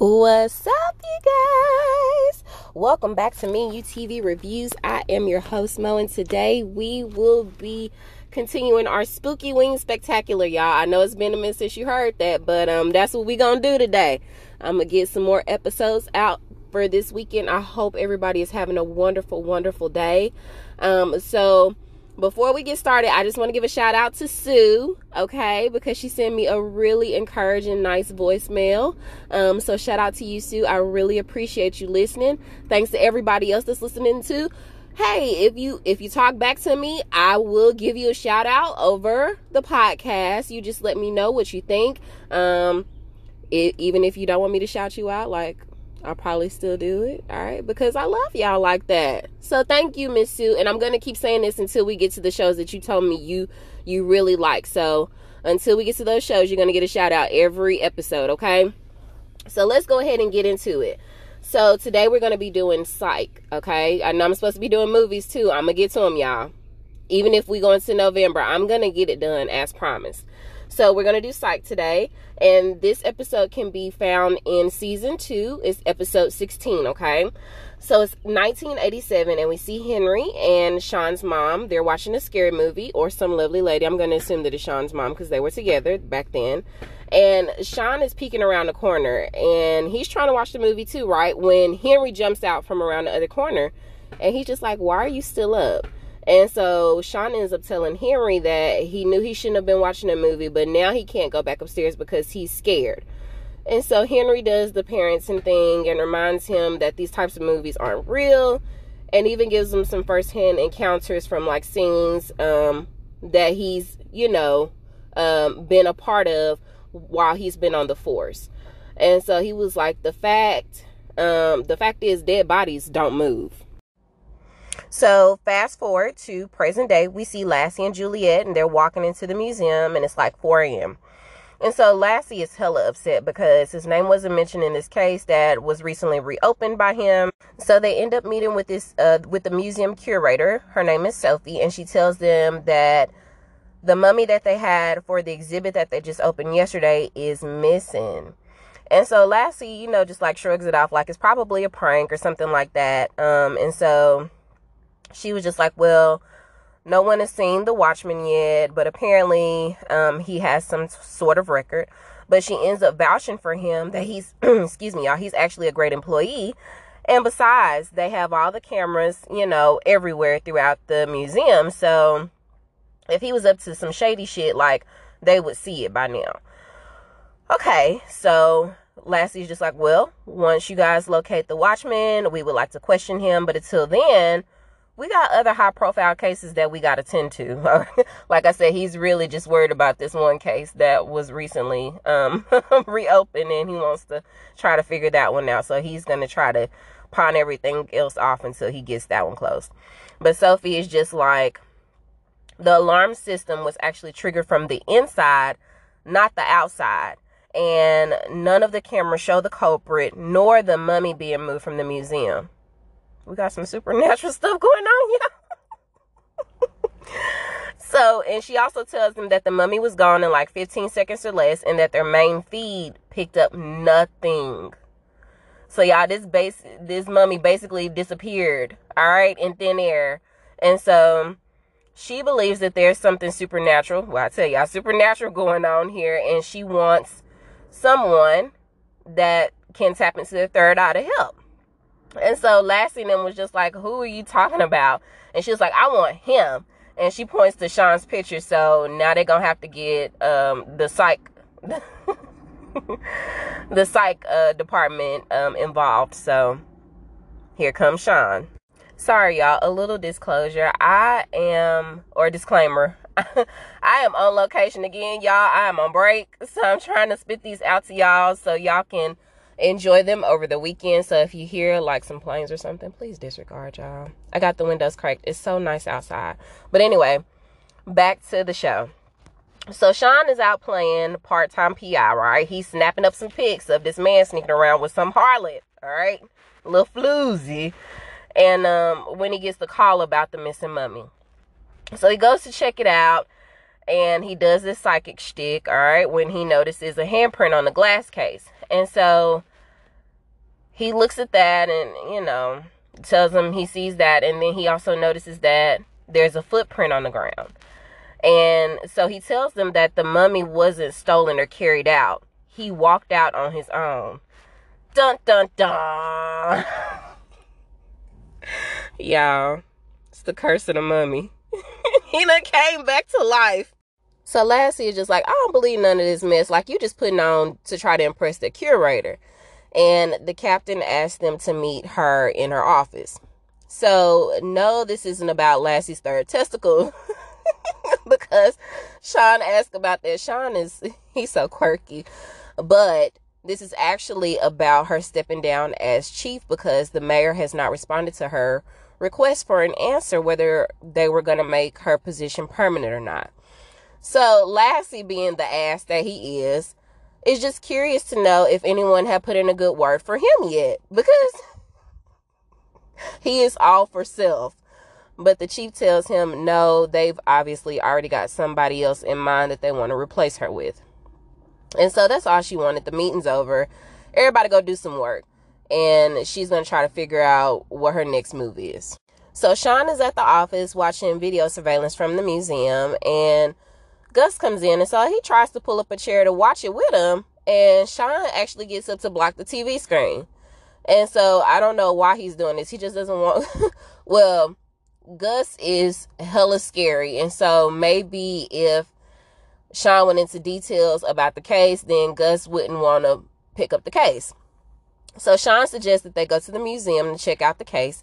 What's up, you guys? Welcome back to Me and You TV Reviews. I am your host, Mo, and today we will be continuing our Spookyween Spectacular, y'all. I know it's been a minute since you heard that, but um, that's what we gonna do today. I'm gonna get some more episodes out for this weekend. I hope everybody is having a wonderful, wonderful day. Um, so before we get started, I just want to give a shout out to Sue, okay, because she sent me a really encouraging, nice voicemail. Um, so shout out to you, Sue. I really appreciate you listening. Thanks to everybody else that's listening too. Hey, if you if you talk back to me, I will give you a shout out over the podcast. You just let me know what you think. Um, it, even if you don't want me to shout you out, like I'll probably still do it. All right. Because I love y'all like that. So thank you, Miss Sue. And I'm gonna keep saying this until we get to the shows that you told me you you really like. So until we get to those shows, you're gonna get a shout out every episode, okay? So let's go ahead and get into it. So today we're gonna be doing psych, okay? I know I'm supposed to be doing movies too. I'm gonna get to them, y'all. Even if we go into November, I'm gonna get it done as promised. So we're gonna do psych today, and this episode can be found in season two. It's episode 16. Okay, so it's 1987, and we see Henry and Shawn's mom. They're watching a scary movie or some lovely lady. I'm gonna assume that it's Shawn's mom because they were together back then. And Shawn is peeking around the corner, and he's trying to watch the movie too, right? When Henry jumps out from around the other corner, and he's just like, "Why are you still up?" And so Shawn ends up telling Henry that he knew he shouldn't have been watching a movie, but now he can't go back upstairs because he's scared. And so Henry does the parenting thing and reminds him that these types of movies aren't real and even gives him some firsthand encounters from like scenes um, that he's, you know, um, been a part of while he's been on the force. And so he was like, the fact, um, the fact is dead bodies don't move. So fast forward to present day, we see Lassie and Juliet, and they're walking into the museum, and it's like 4 a.m. And so Lassie is hella upset because his name wasn't mentioned in this case that was recently reopened by him. So they end up meeting with this uh, with the museum curator. Her name is Sophie, and she tells them that the mummy that they had for the exhibit that they just opened yesterday is missing. And so Lassie, you know, just like shrugs it off like it's probably a prank or something like that. Um, and so she was just like, well, no one has seen the Watchman yet, but apparently um, he has some sort of record. But she ends up vouching for him that he's, excuse me, y'all, he's actually a great employee. And besides, they have all the cameras, you know, everywhere throughout the museum. So if he was up to some shady shit, like they would see it by now. Okay, so Lassie's just like, well, once you guys locate the watchman, we would like to question him. But until then, we got other high profile cases that we got to tend to. like I said, he's really just worried about this one case that was recently um, reopened and he wants to try to figure that one out. So he's going to try to pawn everything else off until he gets that one closed. But Sophie is just like, the alarm system was actually triggered from the inside, not the outside. And none of the cameras show the culprit nor the mummy being moved from the museum. We got some supernatural stuff going on here. so, and she also tells them that the mummy was gone in like 15 seconds or less and that their main feed picked up nothing. So y'all, this base this mummy basically disappeared, all right, in thin air. And so she believes that there's something supernatural. Well, I tell y'all, supernatural going on here, and she wants someone that can tap into the third eye to help. And so Lassie them was just like, Who are you talking about? And she was like, I want him. And she points to Shawn's picture. So now they're gonna have to get um, the psych the psych uh, department um, involved. So here comes Shawn. Sorry, y'all. A little disclosure. I am, or disclaimer, I am on location again, y'all. I am on break. So I'm trying to spit these out to y'all so y'all can enjoy them over the weekend. So if you hear like some planes or something, please disregard y'all. I got the windows cracked. It's so nice outside. But anyway, back to the show. So Shawn is out playing part-time PI, right? He's snapping up some pics of this man sneaking around with some harlot, all right? Little floozy. And um, when he gets the call about the missing mummy. So he goes to check it out and he does this psychic shtick, all right, when he notices a handprint on the glass case. And so he looks at that and, you know, tells him he sees that. And then he also notices that there's a footprint on the ground. And so he tells them that the mummy wasn't stolen or carried out. He walked out on his own. Dun dun dun. Y'all, it's the curse of the mummy. he done came back to life. So Lassie is just like, I don't believe none of this mess. Like you just putting on to try to impress the curator. And the captain asked them to meet her in her office. So no, this isn't about Lassie's third testicle. because Shawn asked about that. Shawn is he's so quirky. But this is actually about her stepping down as chief because the mayor has not responded to her request for an answer whether they were going to make her position permanent or not. So, Lassie, being the ass that he is, is just curious to know if anyone had put in a good word for him yet because he is all for self. But the chief tells him no, they've obviously already got somebody else in mind that they want to replace her with. And so that's all she wanted. The meeting's over. Everybody go do some work. And she's going to try to figure out what her next move is. So Shawn is at the office watching video surveillance from the museum. And Gus comes in. And so he tries to pull up a chair to watch it with him. And Shawn actually gets up to block the TV screen. And so I don't know why he's doing this. He just doesn't want. well, Gus is hella scary. And so maybe if Shawn went into details about the case, then Gus wouldn't want to pick up the case. So Shawn suggests that they go to the museum to check out the case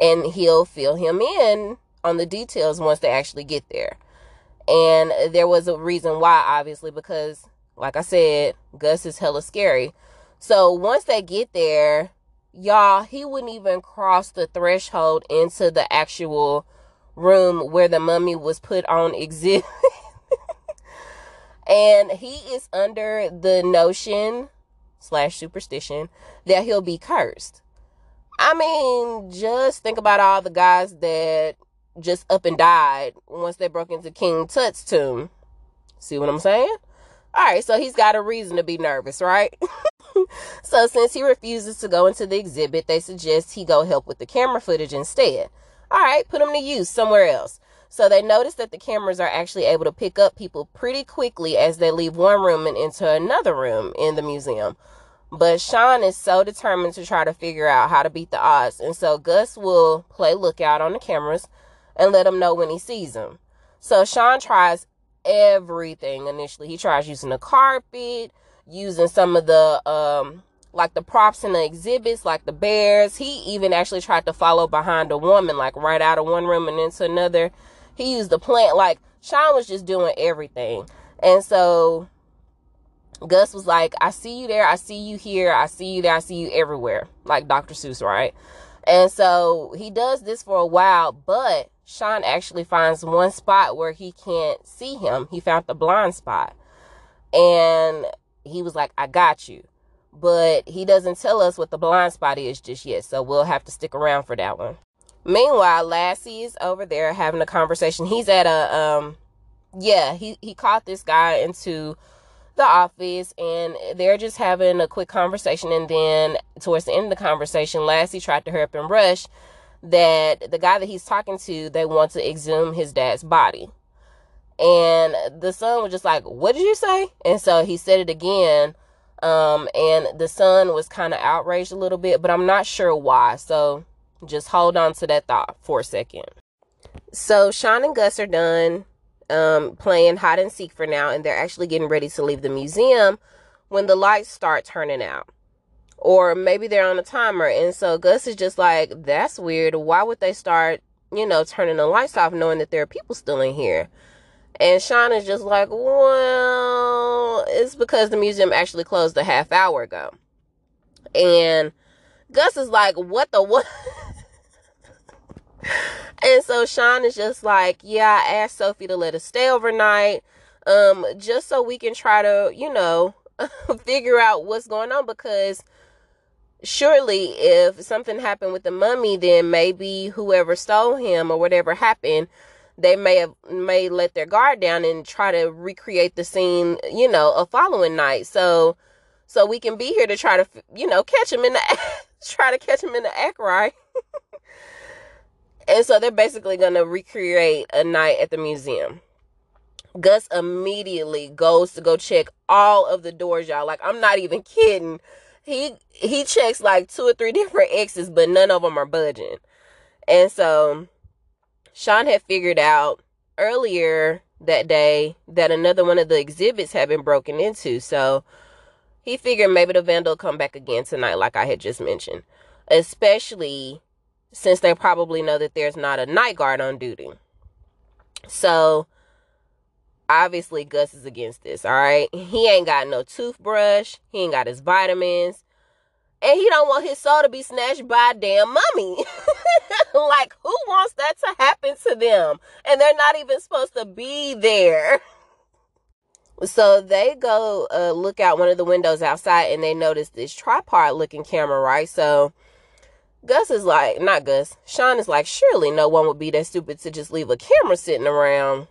and he'll fill him in on the details once they actually get there. And there was a reason why, obviously, because like I said, Gus is hella scary. So once they get there, y'all, he wouldn't even cross the threshold into the actual room where the mummy was put on exhibit. and he is under the notion slash superstition that he'll be cursed. I mean, just think about all the guys that just up and died once they broke into King Tut's tomb. See what I'm saying? All right, so he's got a reason to be nervous, right? so since he refuses to go into the exhibit, they suggest he go help with the camera footage instead. All right, put him to use somewhere else. So they notice that the cameras are actually able to pick up people pretty quickly as they leave one room and enter another room in the museum. But Shawn is so determined to try to figure out how to beat the odds. And so Gus will play lookout on the cameras and let him know when he sees them. So Shawn tries everything initially. He tries using the carpet, using some of the um like the props in the exhibits, like the bears. He even actually tried to follow behind a woman, like right out of one room and into another. He used the plant, like Shawn was just doing everything. And so Gus was like, I see you there, I see you here, I see you there, I see you everywhere. Like Dr. Seuss, right? And so he does this for a while, but Shawn actually finds one spot where he can't see him. He found the blind spot. And he was like, I got you. But he doesn't tell us what the blind spot is just yet. So we'll have to stick around for that one. Meanwhile, Lassie is over there having a conversation. He's at a um yeah, he, he caught this guy into the office and they're just having a quick conversation and then towards the end of the conversation, Lassie tried to hurry up and rush that the guy that he's talking to, they want to exhume his dad's body. And the son was just like, What did you say? And so he said it again. Um, and the son was kind of outraged a little bit, but I'm not sure why. So just hold on to that thought for a second. So Shawn and Gus are done um, playing hide and seek for now, and they're actually getting ready to leave the museum when the lights start turning out. Or maybe they're on a timer. And so Gus is just like, that's weird. Why would they start, you know, turning the lights off knowing that there are people still in here? And Shawn is just like, well, it's because the museum actually closed a half hour ago. And Gus is like, what the what? and so Shawn is just like, yeah, I asked Sophie to let us stay overnight, um, just so we can try to, you know, figure out what's going on because surely if something happened with the mummy, then maybe whoever stole him or whatever happened they may have may let their guard down and try to recreate the scene, you know, a following night. So so we can be here to try to, you know, catch him in the try to catch him in the act right. and so they're basically going to recreate a night at the museum. Gus immediately goes to go check all of the doors, y'all. Like I'm not even kidding. He he checks like two or three different X's, but none of them are budging. And so Shawn had figured out earlier that day that another one of the exhibits had been broken into. So he figured maybe the vandal come back again tonight, like I had just mentioned. Especially since they probably know that there's not a night guard on duty. So obviously Gus is against this, all right? He ain't got no toothbrush, he ain't got his vitamins, and he don't want his soul to be snatched by a damn mummy. like who wants that to happen to them? And they're not even supposed to be there. So they go uh, look out one of the windows outside and they notice this tripod looking camera, right? So Gus is like, not Gus, Shawn is like, surely no one would be that stupid to just leave a camera sitting around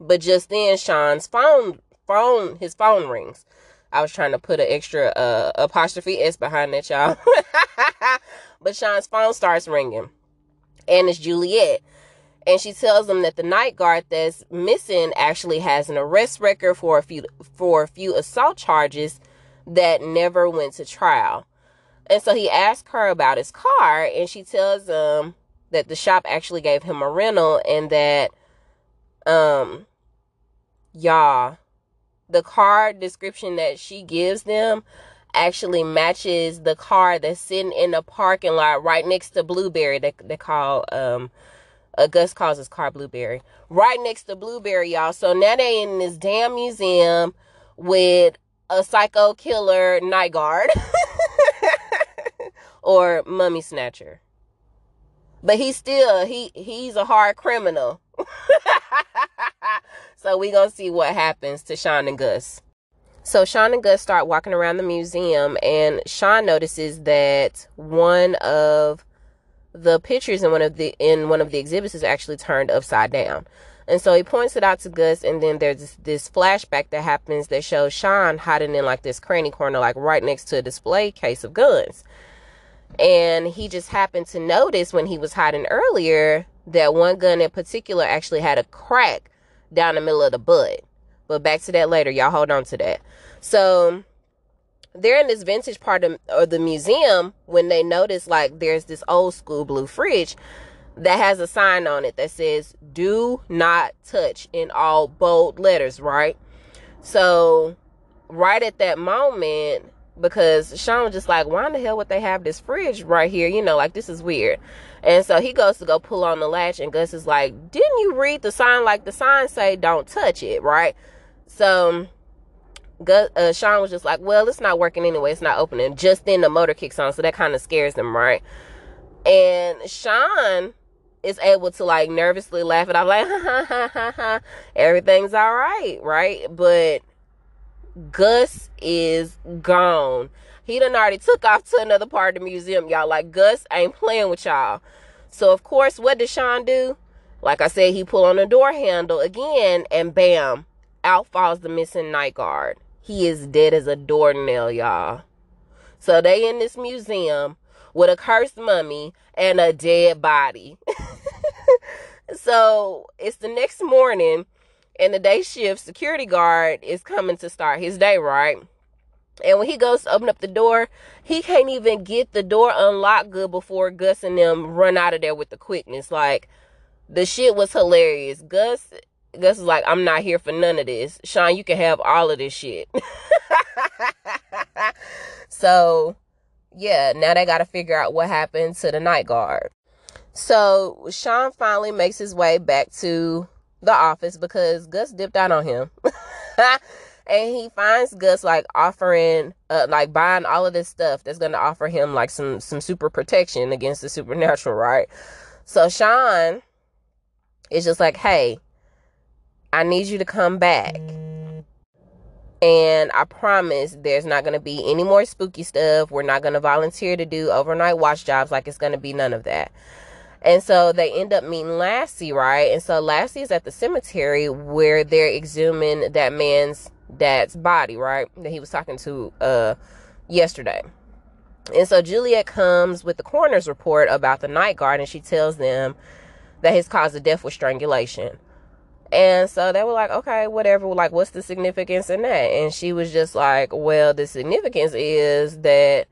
but just then, Shawn's phone, phone, his phone rings. I was trying to put an extra uh, apostrophe s behind that, y'all. but Shawn's phone starts ringing, and it's Juliet, and she tells him that the night guard that's missing actually has an arrest record for a few for a few assault charges that never went to trial. And so he asks her about his car, and she tells him that the shop actually gave him a rental and that um y'all the car description that she gives them actually matches the car that's sitting in the parking lot right next to blueberry they, they call um uh, calls his car blueberry right next to blueberry y'all. So now they in this damn museum with a psycho killer night guard or mummy snatcher. But he's still he he's a hard criminal so we gonna see what happens to Shawn and Gus. So Shawn and Gus start walking around the museum, and Shawn notices that one of the pictures in one of the in one of the exhibits is actually turned upside down. And so he points it out to Gus, and then there's this, this, flashback that happens that shows Shawn hiding in like this cranny corner, like right next to a display case of guns. And he just happened to notice when he was hiding earlier that one gun in particular actually had a crack down the middle of the butt. But back to that later. Y'all hold on to that. So they're in this vintage part of, of the museum when they notice like there's this old school blue fridge that has a sign on it that says do not touch in all bold letters, right? So right at that moment, because Shawn was just like, why in the hell would they have this fridge right here? You know, like this is weird. And so he goes to go pull on the latch, and Gus is like, Didn't you read the sign? Like the sign say, Don't touch it, right? So Gus, uh, Shawn was just like, Well, it's not working anyway. It's not opening. Just then the motor kicks on, so that kind of scares them, right? And Shawn is able to like nervously laugh it off, like, ha ha ha ha ha, everything's all right, right? But Gus is gone. He done already took off to another part of the museum, y'all. Like Gus ain't playing with y'all. So of course, what does Shawn do? Like I said, he pull on the door handle again, and bam, out falls the missing night guard. He is dead as a doornail, y'all. So they in this museum with a cursed mummy and a dead body. so it's the next morning, and the day shift security guard is coming to start his day, right? And when he goes to open up the door, he can't even get the door unlocked good before Gus and them run out of there with the quickness. Like the shit was hilarious. Gus Gus is like, I'm not here for none of this. Shawn, you can have all of this shit. so yeah, now they gotta figure out what happened to the night guard. So Shawn finally makes his way back to the office because Gus dipped out on him. and he finds Gus like offering, uh, like buying all of this stuff that's gonna offer him like some some super protection against the supernatural, right? So Shawn is just like, hey, I need you to come back. And I promise there's not going to be any more spooky stuff. We're not going to volunteer to do overnight watch jobs. Like, it's going to be none of that. And so they end up meeting Lassie, right? And so Lassie is at the cemetery where they're exhuming that man's dad's body, right? That he was talking to uh yesterday. And so Juliet comes with the coroner's report about the night guard and she tells them that his cause of death was strangulation. And so they were like, okay, whatever. Like, what's the significance in that? And she was just like, well, the significance is that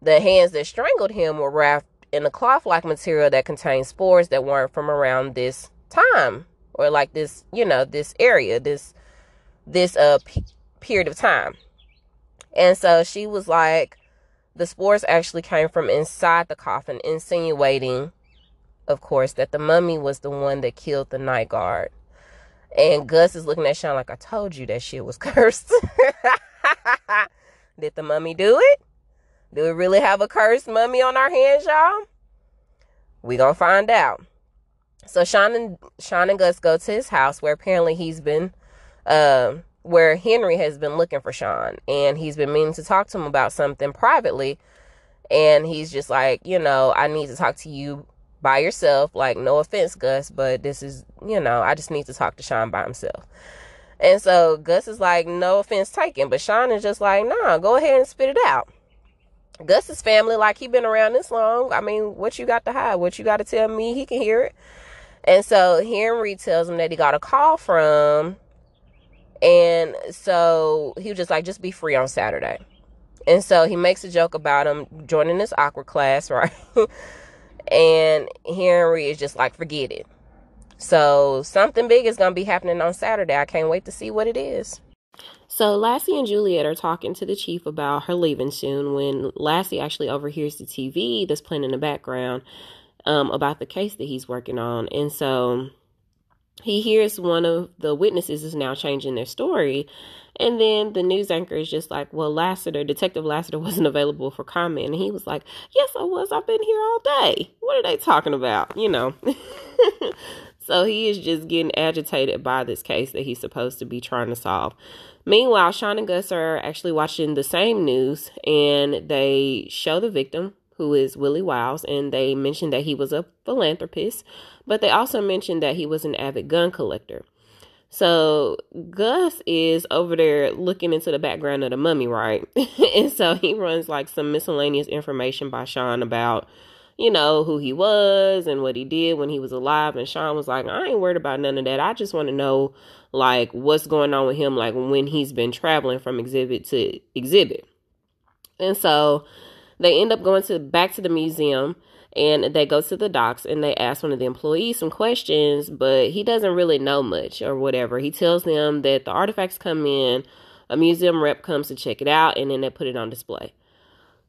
the hands that strangled him were wrapped in a cloth like material that contained spores that weren't from around this time or like this, you know, this area, this, this, uh, p- period of time. And so she was like, the spores actually came from inside the coffin, insinuating, of course, that the mummy was the one that killed the night guard. And Gus is looking at Shawn like, I told you that shit was cursed. Did the mummy do it? Do we really have a cursed mummy on our hands, y'all? We gonna find out. So Shawn and Shawn and Gus go to his house where apparently he's been uh, where Henry has been looking for Shawn and he's been meaning to talk to him about something privately. And he's just like, you know, I need to talk to you by yourself. Like, no offense, Gus, but this is, you know, I just need to talk to Shawn by himself. And so Gus is like, no offense taken. But Shawn is just like, nah, go ahead and spit it out. Gus's family, like he been around this long. I mean, what you got to hide? What you got to tell me? He can hear it. And so Henry tells him that he got a call from, and so he was just like, just be free on Saturday. And so he makes a joke about him joining this awkward class, right? and Henry is just like, forget it. So something big is gonna be happening on Saturday. I can't wait to see what it is. So Lassie and Juliet are talking to the chief about her leaving soon when Lassie actually overhears the TV that's playing in the background um, about the case that he's working on. And so he hears one of the witnesses is now changing their story. And then the news anchor is just like, well, Lassiter, Detective Lassiter wasn't available for comment. And he was like, yes, I was. I've been here all day. What are they talking about? You know. so he is just getting agitated by this case that he's supposed to be trying to solve. Meanwhile, Shawn and Gus are actually watching the same news and they show the victim, who is Willie Wiles, and they mentioned that he was a philanthropist, but they also mentioned that he was an avid gun collector. So Gus is over there looking into the background of the mummy, right? and so he runs like some miscellaneous information by Shawn about, you know, who he was and what he did when he was alive. And Shawn was like, I ain't worried about none of that. I just want to know like what's going on with him, like when he's been traveling from exhibit to exhibit. And so they end up going to back to the museum and they go to the docks and they ask one of the employees some questions, but he doesn't really know much or whatever. He tells them that the artifacts come in, a museum rep comes to check it out, and then they put it on display.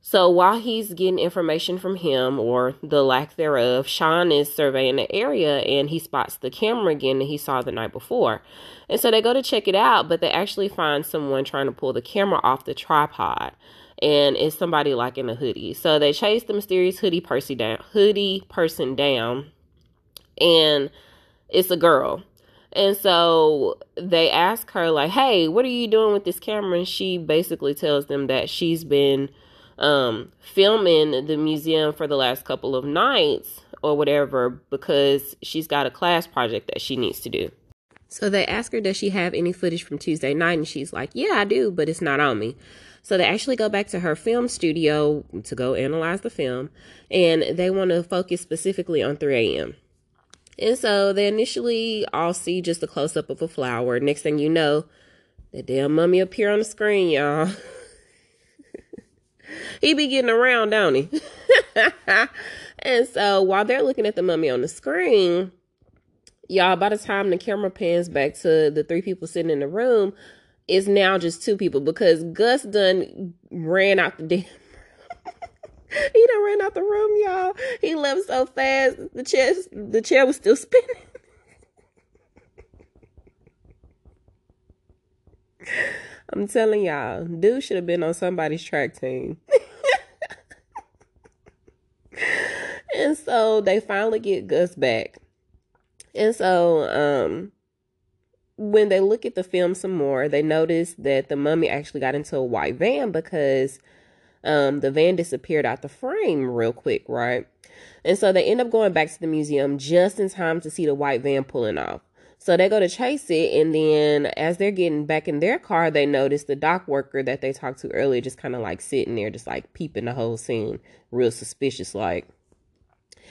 So while he's getting information from him or the lack thereof, Shawn is surveying the area and he spots the camera again that he saw the night before. And so they go to check it out, but they actually find someone trying to pull the camera off the tripod and it's somebody like in a hoodie. So they chase the mysterious hoodie person down, hoodie person down, and it's a girl. And so they ask her like, "Hey, what are you doing with this camera?" And she basically tells them that she's been um, filming the museum for the last couple of nights or whatever because she's got a class project that she needs to do. So they ask her, "Does she have any footage from Tuesday night?" And she's like, "Yeah, I do, but it's not on me." So they actually go back to her film studio to go analyze the film, and they want to focus specifically on 3 a.m. And so they initially all see just a close up of a flower. Next thing you know, the damn mummy appear on the screen, y'all. he be getting around, don't he? and so while they're looking at the mummy on the screen, y'all, by the time the camera pans back to the three people sitting in the room, it's now just two people because Gus done ran out the damn he done ran out the room, y'all. He left so fast the chair the chair was still spinning. I'm telling y'all, dude should have been on somebody's track team. and so they finally get Gus back. And so um when they look at the film some more, they notice that the mummy actually got into a white van because um, the van disappeared out the frame real quick, right? And so they end up going back to the museum just in time to see the white van pulling off. So they go to chase it, and then as they're getting back in their car, they notice the dock worker that they talked to earlier just kind of like sitting there, just like peeping the whole scene, real suspicious. Like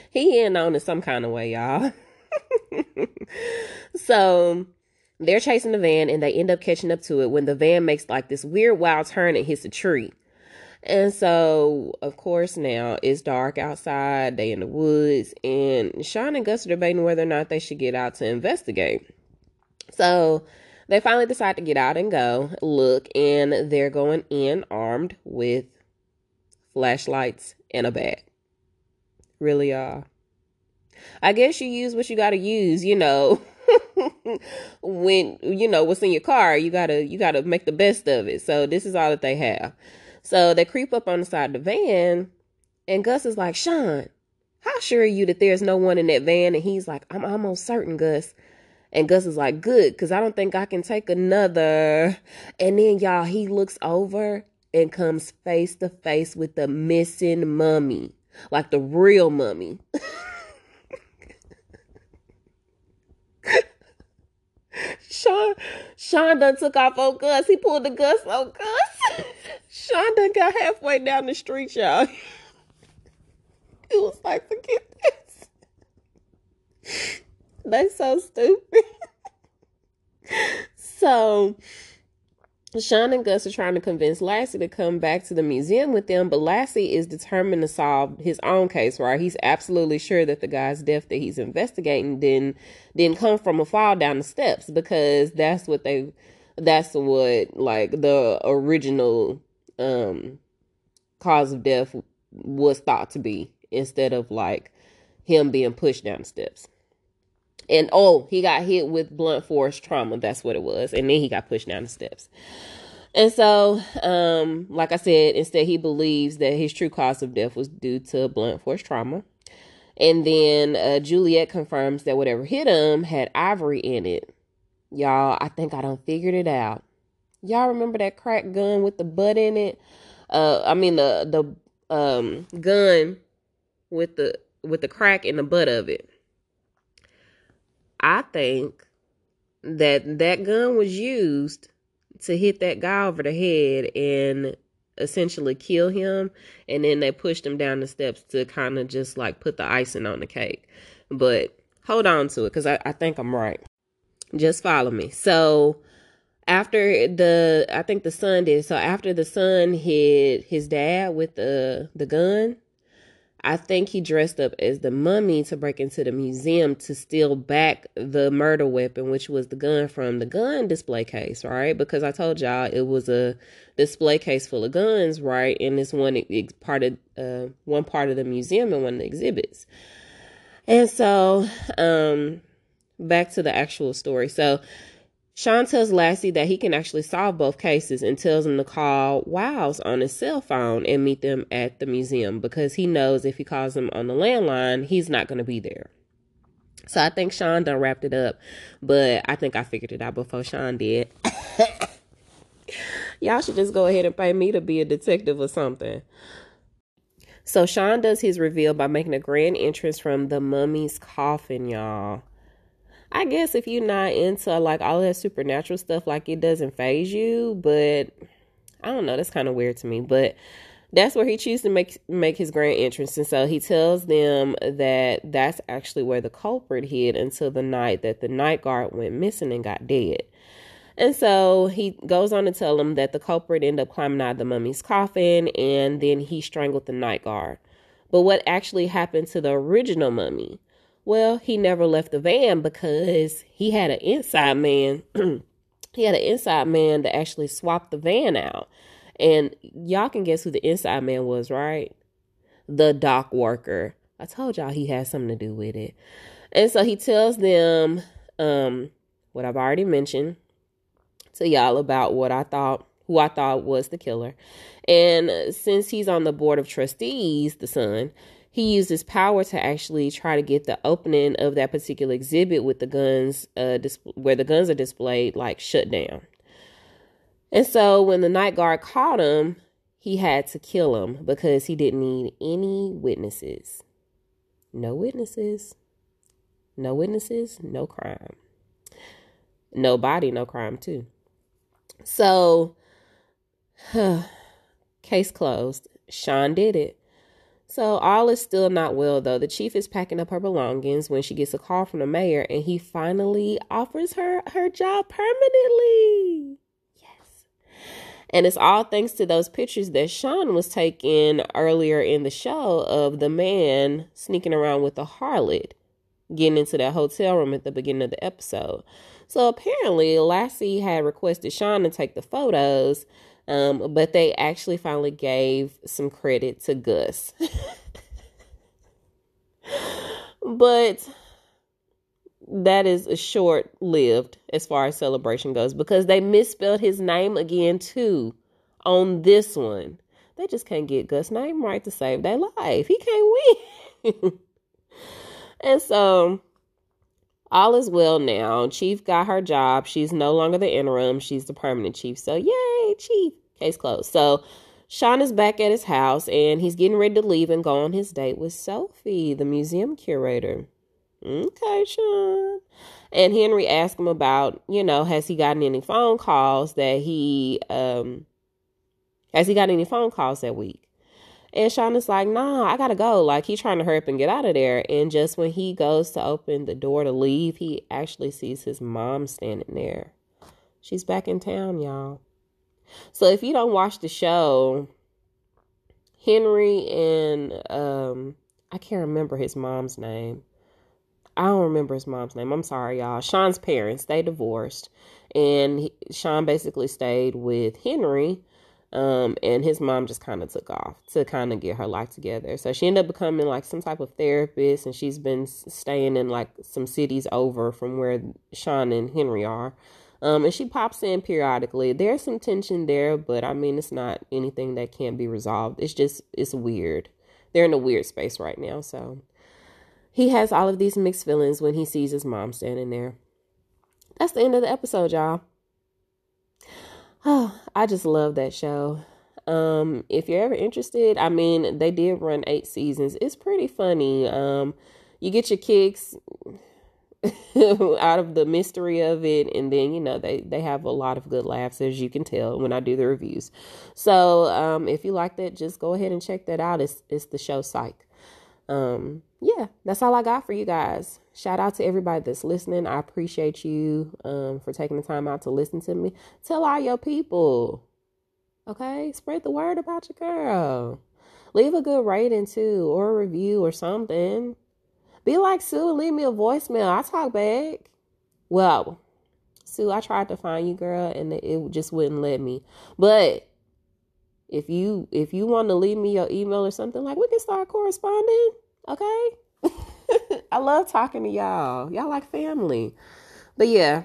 he in on it some kind of way, y'all. so they're chasing the van, and they end up catching up to it when the van makes like this weird wild turn and hits a tree. And so, of course, now it's dark outside. They in the woods, and Shawn and Gus are debating whether or not they should get out to investigate. So they finally decide to get out and go look, and they're going in armed with flashlights and a bat. Really, y'all? I guess you use what you got to use, you know. when you know what's in your car, you gotta you gotta make the best of it. So this is all that they have. So they creep up on the side of the van, and Gus is like, Shawn, how sure are you that there's no one in that van? And he's like, I'm almost certain, Gus. And Gus is like, good, because I don't think I can take another. And then, y'all, he looks over and comes face to face with the missing mummy, like the real mummy. Shawn, Shawn done took off on Gus. He pulled the Gus on Gus. Shawn done got halfway down the street, y'all. It was like, forget this. They so stupid. so Shawn and Gus are trying to convince Lassie to come back to the museum with them, but Lassie is determined to solve his own case, right? He's absolutely sure that the guy's death that he's investigating didn't didn't come from a fall down the steps because that's what they that's what like the original um cause of death was thought to be instead of like him being pushed down the steps. And oh, he got hit with blunt force trauma. That's what it was. And then he got pushed down the steps. And so, um, like I said, instead he believes that his true cause of death was due to blunt force trauma. And then uh, Juliet confirms that whatever hit him had ivory in it. Y'all, I think I don't figured it out. Y'all remember that crack gun with the butt in it? Uh, I mean the the um gun with the with the crack in the butt of it. I think that that gun was used to hit that guy over the head and essentially kill him and then they pushed him down the steps to kind of just like put the icing on the cake. But hold on to it because I, I think i'm right. Just follow me. So after the i think the son did so after the son hit his dad with the the gun I think he dressed up as the mummy to break into the museum to steal back the murder weapon, which was the gun from the gun display case, right? Because I told y'all it was a display case full of guns, right? And this one part of uh, one part of the museum and one of the exhibits. And so, um, back to the actual story. So Shawn tells Lassie that he can actually solve both cases and tells him to call Wiles on his cell phone and meet them at the museum because he knows if he calls them on the landline, he's not going to be there. So I think Shawn done wrapped it up, but I think I figured it out before Shawn did. Y'all should just go ahead and pay me to be a detective or something. So Shawn does his reveal by making a grand entrance from the mummy's coffin, y'all. I guess if you're not into like all that supernatural stuff, like it doesn't phase you, but I don't know, that's kind of weird to me. But that's where he chooses to make make his grand entrance, and so he tells them that that's actually where the culprit hid until the night that the night guard went missing and got dead. And so he goes on to tell them that the culprit ended up climbing out of the mummy's coffin, and then he strangled the night guard. But what actually happened to the original mummy? Well, he never left the van because he had an inside man. he had an inside man that actually swapped the van out. And y'all can guess who the inside man was, right? The dock worker. I told y'all he had something to do with it. And so he tells them um, what I've already mentioned to y'all about what I thought, who I thought was the killer. And since he's on the board of trustees, the son, he used his power to actually try to get the opening of that particular exhibit with the guns, uh, where the guns are displayed, like shut down. And so when the night guard caught him, he had to kill him because he didn't need any witnesses. No witnesses. No witnesses, no crime. No body, no crime, too. So, case closed. Sean did it. So all is still not well though. The chief is packing up her belongings when she gets a call from the mayor and he finally offers her her job permanently. Yes. And it's all thanks to those pictures that Shawn was taking earlier in the show of the man sneaking around with the harlot getting into that hotel room at the beginning of the episode. So apparently Lassie had requested Shawn to take the photos um, but they actually finally gave some credit to Gus. but that is a short lived as far as celebration goes because they misspelled his name again too on this one. They just can't get Gus' name right to save their life. He can't win. and so all is well now. Chief got her job. She's no longer the interim. She's the permanent chief. So yay, Case closed. So Shawn is back at his house and he's getting ready to leave and go on his date with Sophie, the museum curator. Okay, Shawn. And Henry asked him about, you know, has he gotten any phone calls that he um has he got any phone calls that week? And Shawn is like, nah, I gotta go. Like he's trying to hurry up and get out of there. And just when he goes to open the door to leave, he actually sees his mom standing there. She's back in town, y'all. So if you don't watch the show, Henry and um I can't remember his mom's name. I don't remember his mom's name. I'm sorry, y'all. Shawn's parents, they divorced. And he, Shawn basically stayed with Henry. Um, and his mom just kind of took off to kind of get her life together. So she ended up becoming like some type of therapist, and she's been staying in like some cities over from where Shawn and Henry are. Um, and she pops in periodically. There's some tension there, but I mean, it's not anything that can't be resolved. It's just, it's weird. They're in a weird space right now. So he has all of these mixed feelings when he sees his mom standing there. That's the end of the episode, y'all. Oh, I just love that show. Um, if you're ever interested, I mean, they did run eight seasons. It's pretty funny. Um, you get your kicks out of the mystery of it and then you know they they have a lot of good laughs as you can tell when i do the reviews. So um if you like that just go ahead and check that out. It's it's the show psych. Um yeah that's all i got for you guys. Shout out to everybody that's listening. I appreciate you um for taking the time out to listen to me. Tell all your people okay? Spread the word about your girl. Leave a good rating too or a review or something be like Sue leave me a voicemail. I talk back. Well, Sue, I tried to find you, girl, and it just wouldn't let me. But if you if you want to leave me your email or something, like we can start corresponding. Okay. I love talking to y'all. Y'all like family. But yeah,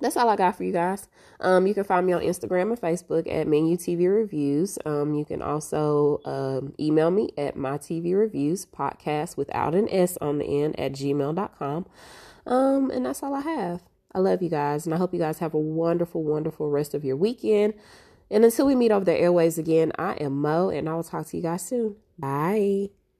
that's all I got for you guys. Um, you can find me on Instagram and Facebook at Menu TV Reviews. Um, you can also um, email me at my TV Reviews podcast without an S on the end at gmail.com. Um, and that's all I have. I love you guys, and I hope you guys have a wonderful, wonderful rest of your weekend. And until we meet over the airways again, I am Mo, and I will talk to you guys soon. Bye.